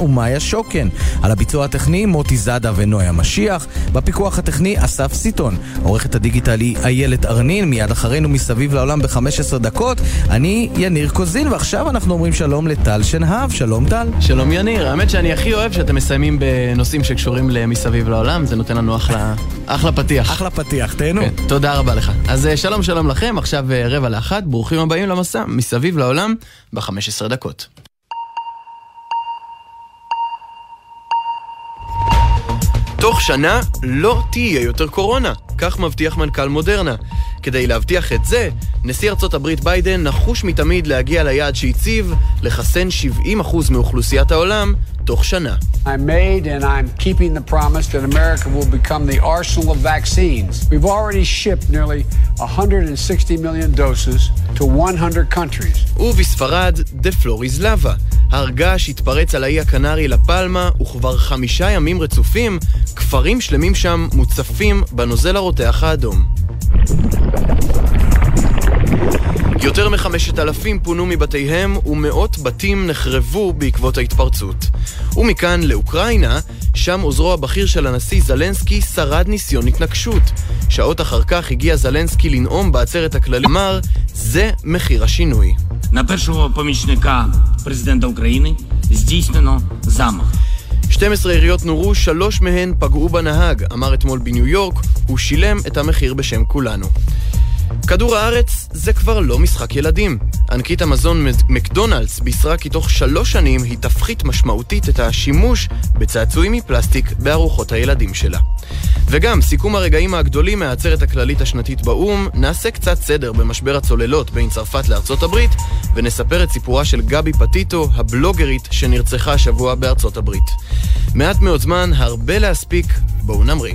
ומאיה שוקן. על הביצוע הטכני מוטי זאדה ונויה משיח. בפיקוח הטכני אסף סיטון. עורכת הדיגיטל היא איילת ארנין, מיד אחרינו מסביב לעולם ב-15 דקות. אני יניר קוזין, ועכשיו אנחנו אומרים שלום לטל שנהב. שלום טל. שלום יניר, האמת שאני הכי אוהב שאתם מסיימים בנושאים שקשורים למסביב לעולם, זה נותן לנו אחלה, אחלה פתיח. אחלה פתיח, תהנו. כן, תודה רבה לך. אז אה, שלום שלום לכם, עכשיו אה, רבע לאחת, ברוכים הבאים למסע מסביב לעולם ב-15 דקות. תוך שנה לא תהיה יותר קורונה, כך מבטיח מנכ"ל מודרנה. כדי להבטיח את זה, נשיא ארצות הברית ביידן נחוש מתמיד להגיע ליעד שהציב, לחסן 70% מאוכלוסיית העולם תוך שנה. I made and I'm keeping the promise that America will become the arsenal of vaccines. We've already shipped nearly 160 million doses to 100 countries. ובספרד, דה פלוריז לבה. הר געש התפרץ על האי הקנרי לפלמה, וכבר חמישה ימים רצופים, כפרים שלמים שם מוצפים בנוזל הרותח האדום. יותר מחמשת אלפים פונו מבתיהם ומאות בתים נחרבו בעקבות ההתפרצות. ומכאן לאוקראינה, שם עוזרו הבכיר של הנשיא זלנסקי שרד ניסיון התנקשות. שעות אחר כך הגיע זלנסקי לנאום בעצרת הכללי, אמר, זה מחיר השינוי. На першого помічника президента України здійснено замах. 12 יריות נורו, שלוש מהן פגעו בנהג, אמר אתמול בניו יורק, הוא שילם את המחיר בשם כולנו. כדור הארץ זה כבר לא משחק ילדים. ענקית המזון מקדונלדס בישרה כי תוך שלוש שנים היא תפחית משמעותית את השימוש בצעצועים מפלסטיק בארוחות הילדים שלה. וגם, סיכום הרגעים הגדולים מהעצרת הכללית השנתית באו"ם, נעשה קצת סדר במשבר הצוללות בין צרפת לארצות הברית, ונספר את סיפורה של גבי פטיטו, הבלוגרית שנרצחה השבוע בארצות הברית. מעט מאוד זמן, הרבה להספיק, בואו נמריא.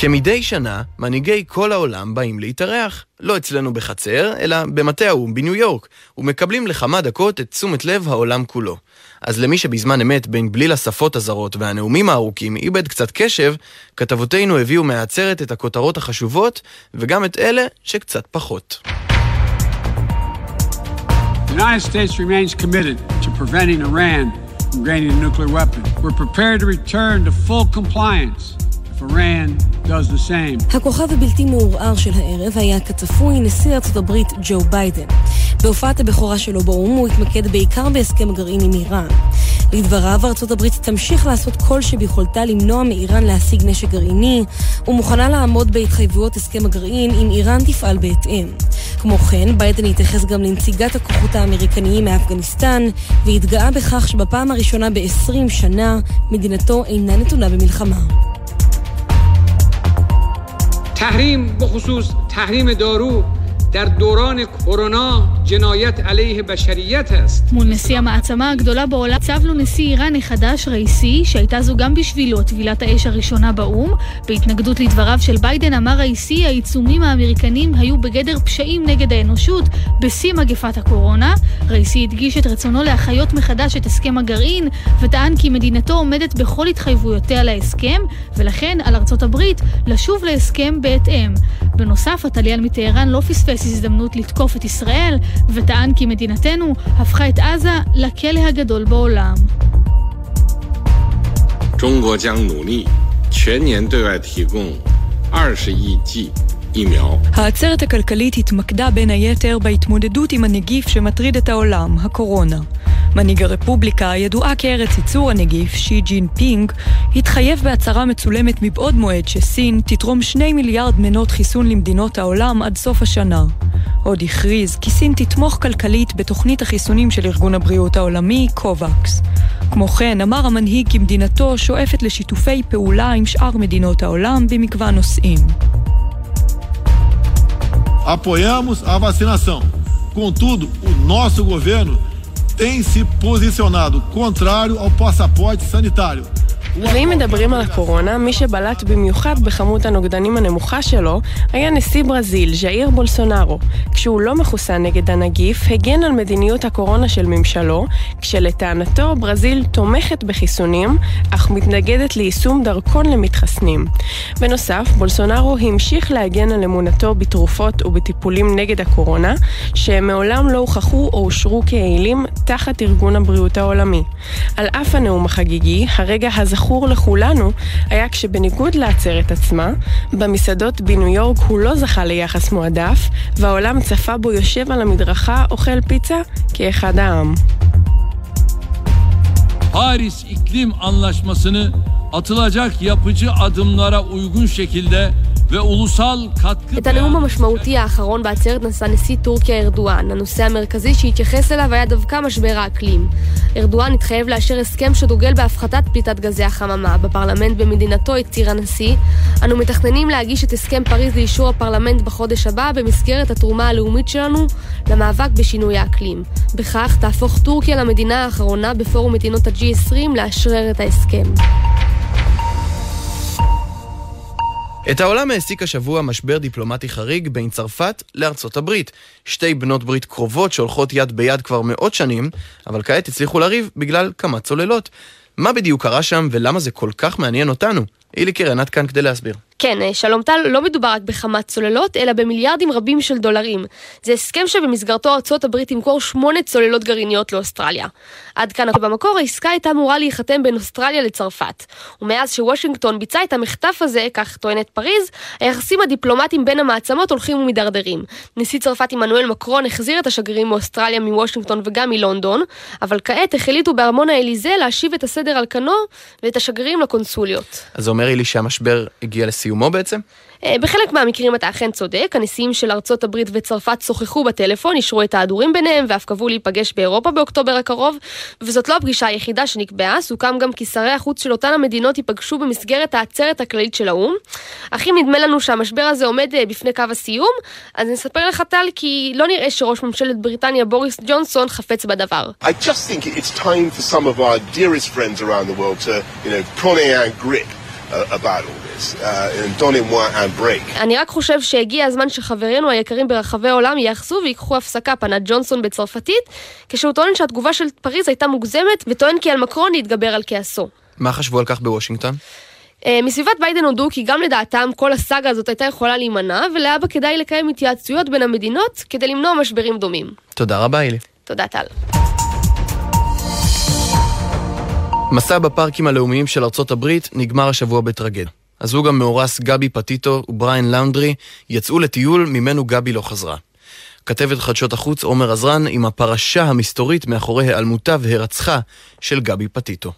כמדי שנה, מנהיגי כל העולם באים להתארח. לא אצלנו בחצר, אלא במטה האו"ם בניו יורק, ומקבלים לכמה דקות את תשומת לב העולם כולו. אז למי שבזמן אמת בין בליל השפות הזרות והנאומים הארוכים איבד קצת קשב, כתבותינו הביאו מהעצרת את הכותרות החשובות, וגם את אלה שקצת פחות. From gaining a nuclear weapon. We're prepared to return to full compliance הכוכב הבלתי מעורער של הערב היה כצפוי נשיא ארצות הברית ג'ו ביידן. בהופעת הבכורה שלו באו"ם הוא התמקד בעיקר בהסכם הגרעין עם איראן. לדבריו, ארצות הברית תמשיך לעשות כל שביכולתה למנוע מאיראן להשיג נשק גרעיני, ומוכנה לעמוד בהתחייבויות הסכם הגרעין אם איראן תפעל בהתאם. כמו כן, ביידן התייחס גם לנסיגת הכוחות האמריקניים מאפגניסטן, והתגאה בכך שבפעם הראשונה ב-20 שנה מדינתו אינה נתונה במלחמה. تحریم بخصوص تحریم دارو در دوران کرونا מול נשיא המעצמה הגדולה בעולם צב לו נשיא איראן החדש, רייסי, שהייתה זו גם בשבילו טבילת האש הראשונה באו"ם. בהתנגדות לדבריו של ביידן אמר רייסי, העיצומים האמריקנים היו בגדר פשעים נגד האנושות בשיא מגפת הקורונה. רייסי הדגיש את רצונו להחיות מחדש את הסכם הגרעין, וטען כי מדינתו עומדת בכל התחייבויותיה להסכם, ולכן על ארצות הברית לשוב להסכם בהתאם. בנוסף, הטליין מטהרן לא פספס הזדמנות לתקוף את ישראל, וטען כי מדינתנו הפכה את עזה לכלא הגדול בעולם. 中国将努力全年对外提供二十亿剂疫苗。 העצרת הכלכלית התמקדה בין היתר בהתמודדות עם הנגיף שמטריד את העולם, הקורונה. מנהיג הרפובליקה, הידועה כארץ ייצור הנגיף, שי ג'ין פינג, התחייב בהצהרה מצולמת מבעוד מועד שסין תתרום שני מיליארד מנות חיסון למדינות העולם עד סוף השנה. עוד הכריז כי סין תתמוך כלכלית בתוכנית החיסונים של ארגון הבריאות העולמי, קובקס. כמו כן, אמר המנהיג כי מדינתו שואפת לשיתופי פעולה עם שאר מדינות העולם במגוון נושאים. Tem se posicionado contrário ao passaporte sanitário. ואם מדברים על הקורונה, מי שבלט במיוחד בכמות הנוגדנים הנמוכה שלו, היה נשיא ברזיל, ז'איר בולסונארו. כשהוא לא מחוסן נגד הנגיף, הגן על מדיניות הקורונה של ממשלו, כשלטענתו ברזיל תומכת בחיסונים, אך מתנגדת ליישום דרכון למתחסנים. בנוסף, בולסונארו המשיך להגן על אמונתו בתרופות ובטיפולים נגד הקורונה, שמעולם לא הוכחו או אושרו כיעילים תחת ארגון הבריאות העולמי. על אף הנאום החגיגי, הרגע הזכור לכולנו היה כשבניגוד לעצרת עצמה, במסעדות בניו יורק הוא לא זכה ליחס מועדף, והעולם צפה בו יושב על המדרכה אוכל פיצה כאחד העם. Paris İklim Anlaşması'nı atılacak yapıcı adımlara uygun şekilde את הנאום המשמעותי האחרון בעצרת נשא נשיא טורקיה ארדואן. הנושא המרכזי שהתייחס אליו היה דווקא משבר האקלים. ארדואן התחייב לאשר הסכם שדוגל בהפחתת פליטת גזי החממה. בפרלמנט במדינתו הצהיר הנשיא, אנו מתכננים להגיש את הסכם פריז לאישור הפרלמנט בחודש הבא במסגרת התרומה הלאומית שלנו למאבק בשינוי האקלים. בכך תהפוך טורקיה למדינה האחרונה בפורום מדינות ה-G20 לאשרר את ההסכם. את העולם העסיק השבוע משבר דיפלומטי חריג בין צרפת לארצות הברית. שתי בנות ברית קרובות שהולכות יד ביד כבר מאות שנים, אבל כעת הצליחו לריב בגלל כמה צוללות. מה בדיוק קרה שם ולמה זה כל כך מעניין אותנו? אילי קרן, את כאן כדי להסביר. כן, אה, שלום טל, לא מדובר רק בכמה צוללות, אלא במיליארדים רבים של דולרים. זה הסכם שבמסגרתו ארצות הברית תמכור שמונה צוללות גרעיניות לאוסטרליה. עד כאן במקור העסקה הייתה אמורה להיחתם בין אוסטרליה לצרפת. ומאז שוושינגטון ביצע את המחטף הזה, כך טוענת פריז, היחסים הדיפלומטיים בין המעצמות הולכים ומידרדרים. נשיא צרפת עמנואל מקרון החזיר את השגרירים מאוסטרליה, מוושינגטון וגם מלונדון, אבל כעת החליטו בארמון האליזה להשיב את הסדר על כנו ואת השגרירים לקונסוליות. אז אומר לי שהמשבר הגיע לסיום. סיומו בעצם? אה, בחלק מהמקרים אתה אכן צודק, הנשיאים של ארצות הברית וצרפת שוחחו בטלפון, אישרו את ההדורים ביניהם ואף קבעו להיפגש באירופה באוקטובר הקרוב, וזאת לא הפגישה היחידה שנקבעה, סוכם גם כי שרי החוץ של אותן המדינות ייפגשו במסגרת העצרת הכללית של האו"ם. אך אם נדמה לנו שהמשבר הזה עומד אה, בפני קו הסיום, אז נספר לך טל כי לא נראה שראש ממשלת בריטניה בוריס ג'ונסון חפץ בדבר. I just think it's time for some of our dearest friends around the world to, you know, all Uh, אני רק חושב שהגיע הזמן שחברינו היקרים ברחבי העולם יאחזו ויקחו הפסקה, פנה ג'ונסון בצרפתית, כשהוא טוען שהתגובה של פריז הייתה מוגזמת, וטוען כי על מקרון להתגבר על כעסו. מה חשבו על כך בוושינגטון? Uh, מסביבת ביידן הודו כי גם לדעתם כל הסאגה הזאת הייתה יכולה להימנע, ולהבא כדאי לקיים התייעצויות בין המדינות כדי למנוע משברים דומים. תודה רבה, אילי. תודה, טל. מסע בפארקים הלאומיים של ארצות הברית נגמר השבוע בטרגדיה. הזוג המאורס גבי פטיטו ובריאן לאונדרי יצאו לטיול ממנו גבי לא חזרה. כתבת חדשות החוץ עומר עזרן עם הפרשה המסתורית מאחורי היעלמותה והירצחה של גבי פטיטו.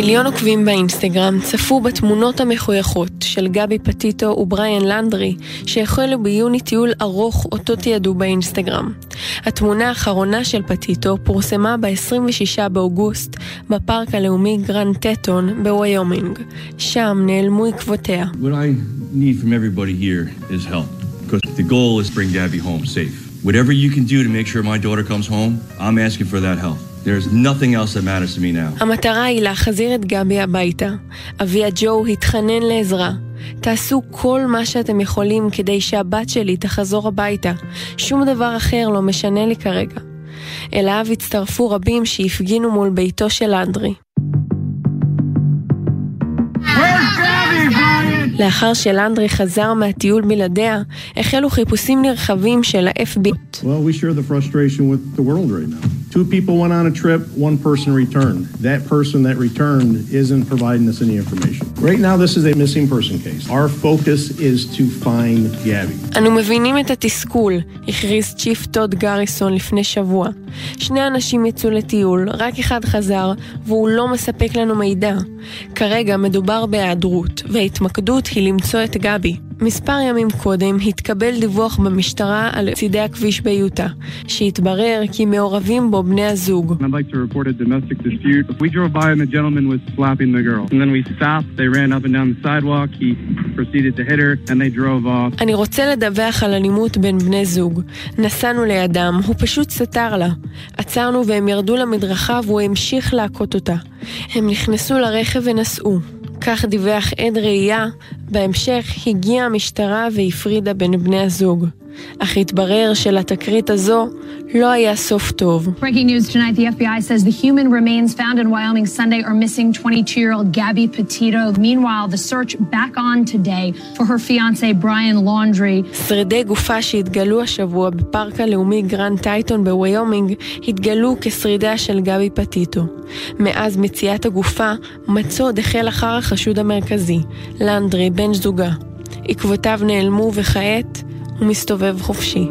מיליון עוקבים באינסטגרם צפו בתמונות המחויכות של גבי פטיטו ובריאן לנדרי, שהחלו ביוני טיול ארוך אותו תיעדו באינסטגרם. התמונה האחרונה של פטיטו פורסמה ב-26 באוגוסט בפארק הלאומי גרנד טטון בוויומינג. שם נעלמו עקבותיה. Whatever you can do to make sure my daughter comes home, I'm asking for that help. There's nothing else that matters to me now. המטרה היא להחזיר את גבי הביתה. אביה ג'ו התחנן לעזרה. תעשו כל מה שאתם יכולים כדי שהבת שלי תחזור הביתה. שום דבר אחר לא משנה לי כרגע. אליו הצטרפו רבים שהפגינו מול ביתו של אנדרי. לאחר שלנדרי חזר מהטיול בלעדיה, החלו חיפושים נרחבים של ה-FB. Well, we share the frustration with the world right now. Two people went on a trip, one person returned. That person that returned isn't providing us any information. Right now this is a missing person case. Our focus is to find Gabby. אנו מבינים את התסכול, הכריז צ'יף טוד גריסון לפני שבוע. שני אנשים יצאו לטיול, רק אחד חזר, והוא לא מספק לנו מידע. כרגע מדובר בהיעדרות, וההתמקדות היא למצוא את גבי. מספר ימים קודם התקבל דיווח במשטרה על צידי הכביש ביוטה, שהתברר כי מעורבים בו בני הזוג. they אני רוצה לדווח על אלימות בין בני זוג. נסענו לידם, הוא פשוט סתר לה. עצרנו והם ירדו למדרכה והוא המשיך להכות אותה. הם נכנסו לרכב ונסעו. כך דיווח עד ראייה, בהמשך הגיעה המשטרה והפרידה בין בני הזוג. אך התברר שלתקרית הזו לא היה סוף טוב. Breaking news tonight, the FBI says the human remains found in Wyoming Sunday are missing 22-year-old Gabby Petito. Meanwhile, the search back on today for her fiance Brian Laundry. שרידי גופה שהתגלו השבוע בפארק הלאומי גרנד טייטון בוויומינג התגלו כשרידיה של גבי פטיטו. מאז מציאת הגופה, מצוד החל אחר החשוד המרכזי, לנדרי, בן זוגה. עקבותיו נעלמו וכעת הוא מסתובב חופשי.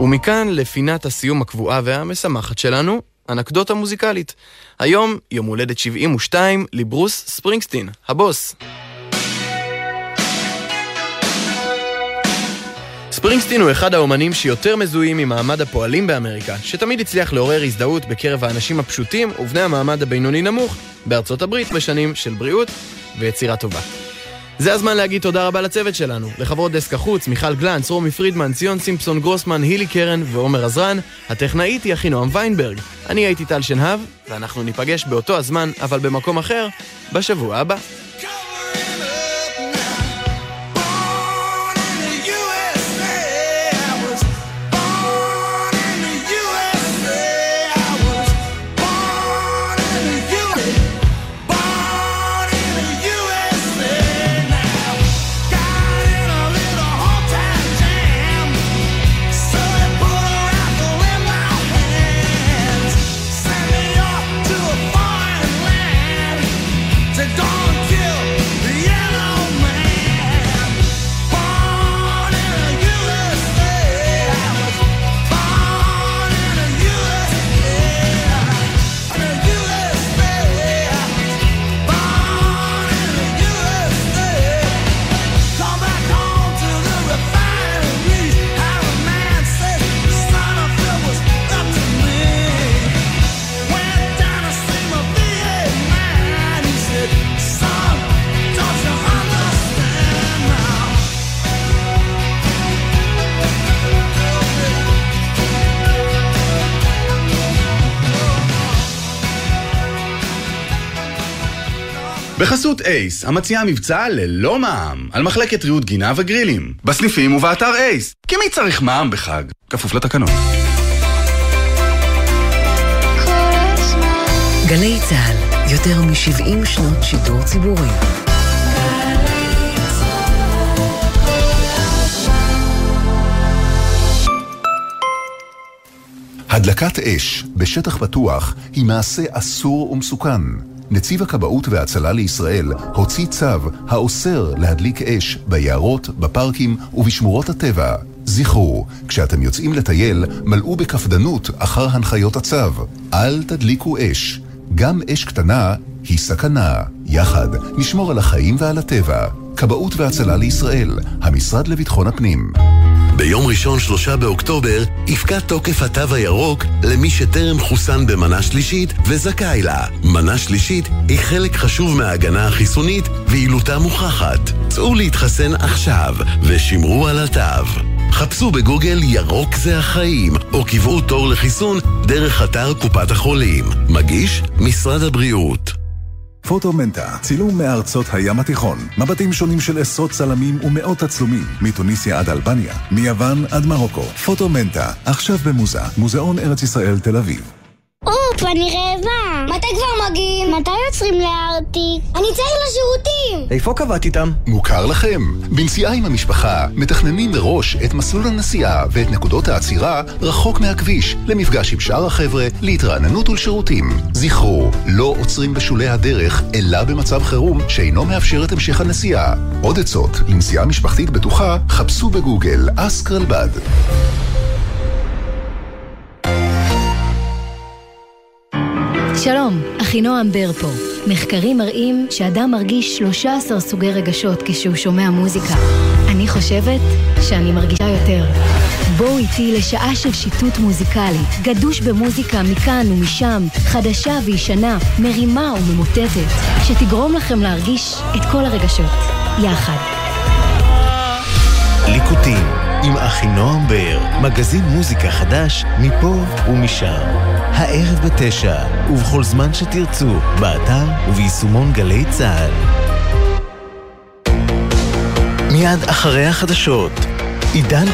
ומכאן לפינת הסיום הקבועה והמשמחת שלנו, אנקדוטה מוזיקלית. היום יום הולדת 72 לברוס ספרינגסטין, הבוס. ספרינגסטין הוא אחד האומנים שיותר מזוהים עם מעמד הפועלים באמריקה, שתמיד הצליח לעורר הזדהות בקרב האנשים הפשוטים ובני המעמד הבינוני-נמוך בארצות הברית בשנים של בריאות ויצירה טובה. זה הזמן להגיד תודה רבה לצוות שלנו, לחברות דסק החוץ, מיכל גלנץ, רומי פרידמן, ציון סימפסון גרוסמן, הילי קרן ועומר עזרן. הטכנאית היא אחינועם ויינברג. אני הייתי טל שנהב, ואנחנו ניפגש באותו הזמן, אבל במקום אחר, בשבוע הבא. בחסות אייס, המציעה מבצע ללא מע"מ על מחלקת ריהוט גינה וגרילים. בסניפים ובאתר אייס. כי מי צריך מע"מ בחג? כפוף לתקנון. גלי צה"ל, יותר מ-70 שנות שידור ציבורי. הדלקת אש בשטח פתוח היא מעשה אסור ומסוכן. נציב הכבאות וההצלה לישראל הוציא צו האוסר להדליק אש ביערות, בפארקים ובשמורות הטבע. זכרו, כשאתם יוצאים לטייל, מלאו בקפדנות אחר הנחיות הצו. אל תדליקו אש. גם אש קטנה היא סכנה. יחד נשמור על החיים ועל הטבע. כבאות והצלה לישראל, המשרד לביטחון הפנים. ביום ראשון, שלושה באוקטובר, יפקע תוקף התו הירוק למי שטרם חוסן במנה שלישית וזכאי לה. מנה שלישית היא חלק חשוב מההגנה החיסונית ויעילותה מוכחת. צאו להתחסן עכשיו ושמרו על התו. חפשו בגוגל ירוק זה החיים, או קבעו תור לחיסון דרך אתר קופת החולים. מגיש משרד הבריאות. פוטומנטה, צילום מארצות הים התיכון, מבטים שונים של עשרות צלמים ומאות תצלומים, מתוניסיה עד אלבניה, מיוון עד מרוקו. פוטומנטה, עכשיו במוזה, מוזיאון ארץ ישראל תל אביב. אופ, אני רעבה. מתי כבר מגיעים? מתי יוצרים לארטיק? אני צריך לשירותים! איפה קבעת איתם? מוכר לכם. בנסיעה עם המשפחה, מתכננים מראש את מסלול הנסיעה ואת נקודות העצירה רחוק מהכביש, למפגש עם שאר החבר'ה, להתרעננות ולשירותים. זכרו, לא עוצרים בשולי הדרך, אלא במצב חירום שאינו מאפשר את המשך הנסיעה. עוד עצות לנסיעה משפחתית בטוחה, חפשו בגוגל אסקרלבד. שלום, אחינועם בר פה. מחקרים מראים שאדם מרגיש 13 סוגי רגשות כשהוא שומע מוזיקה. אני חושבת שאני מרגישה יותר. בואו איתי לשעה של שיטוט מוזיקלי, גדוש במוזיקה מכאן ומשם, חדשה וישנה, מרימה וממוטטת, שתגרום לכם להרגיש את כל הרגשות, יחד. ליקוטים עם אחינועם בר, מגזין מוזיקה חדש מפה ומשם. הערב בתשע, ובכל זמן שתרצו, באתר וביישומון גלי צה"ל. מיד אחרי החדשות, עידן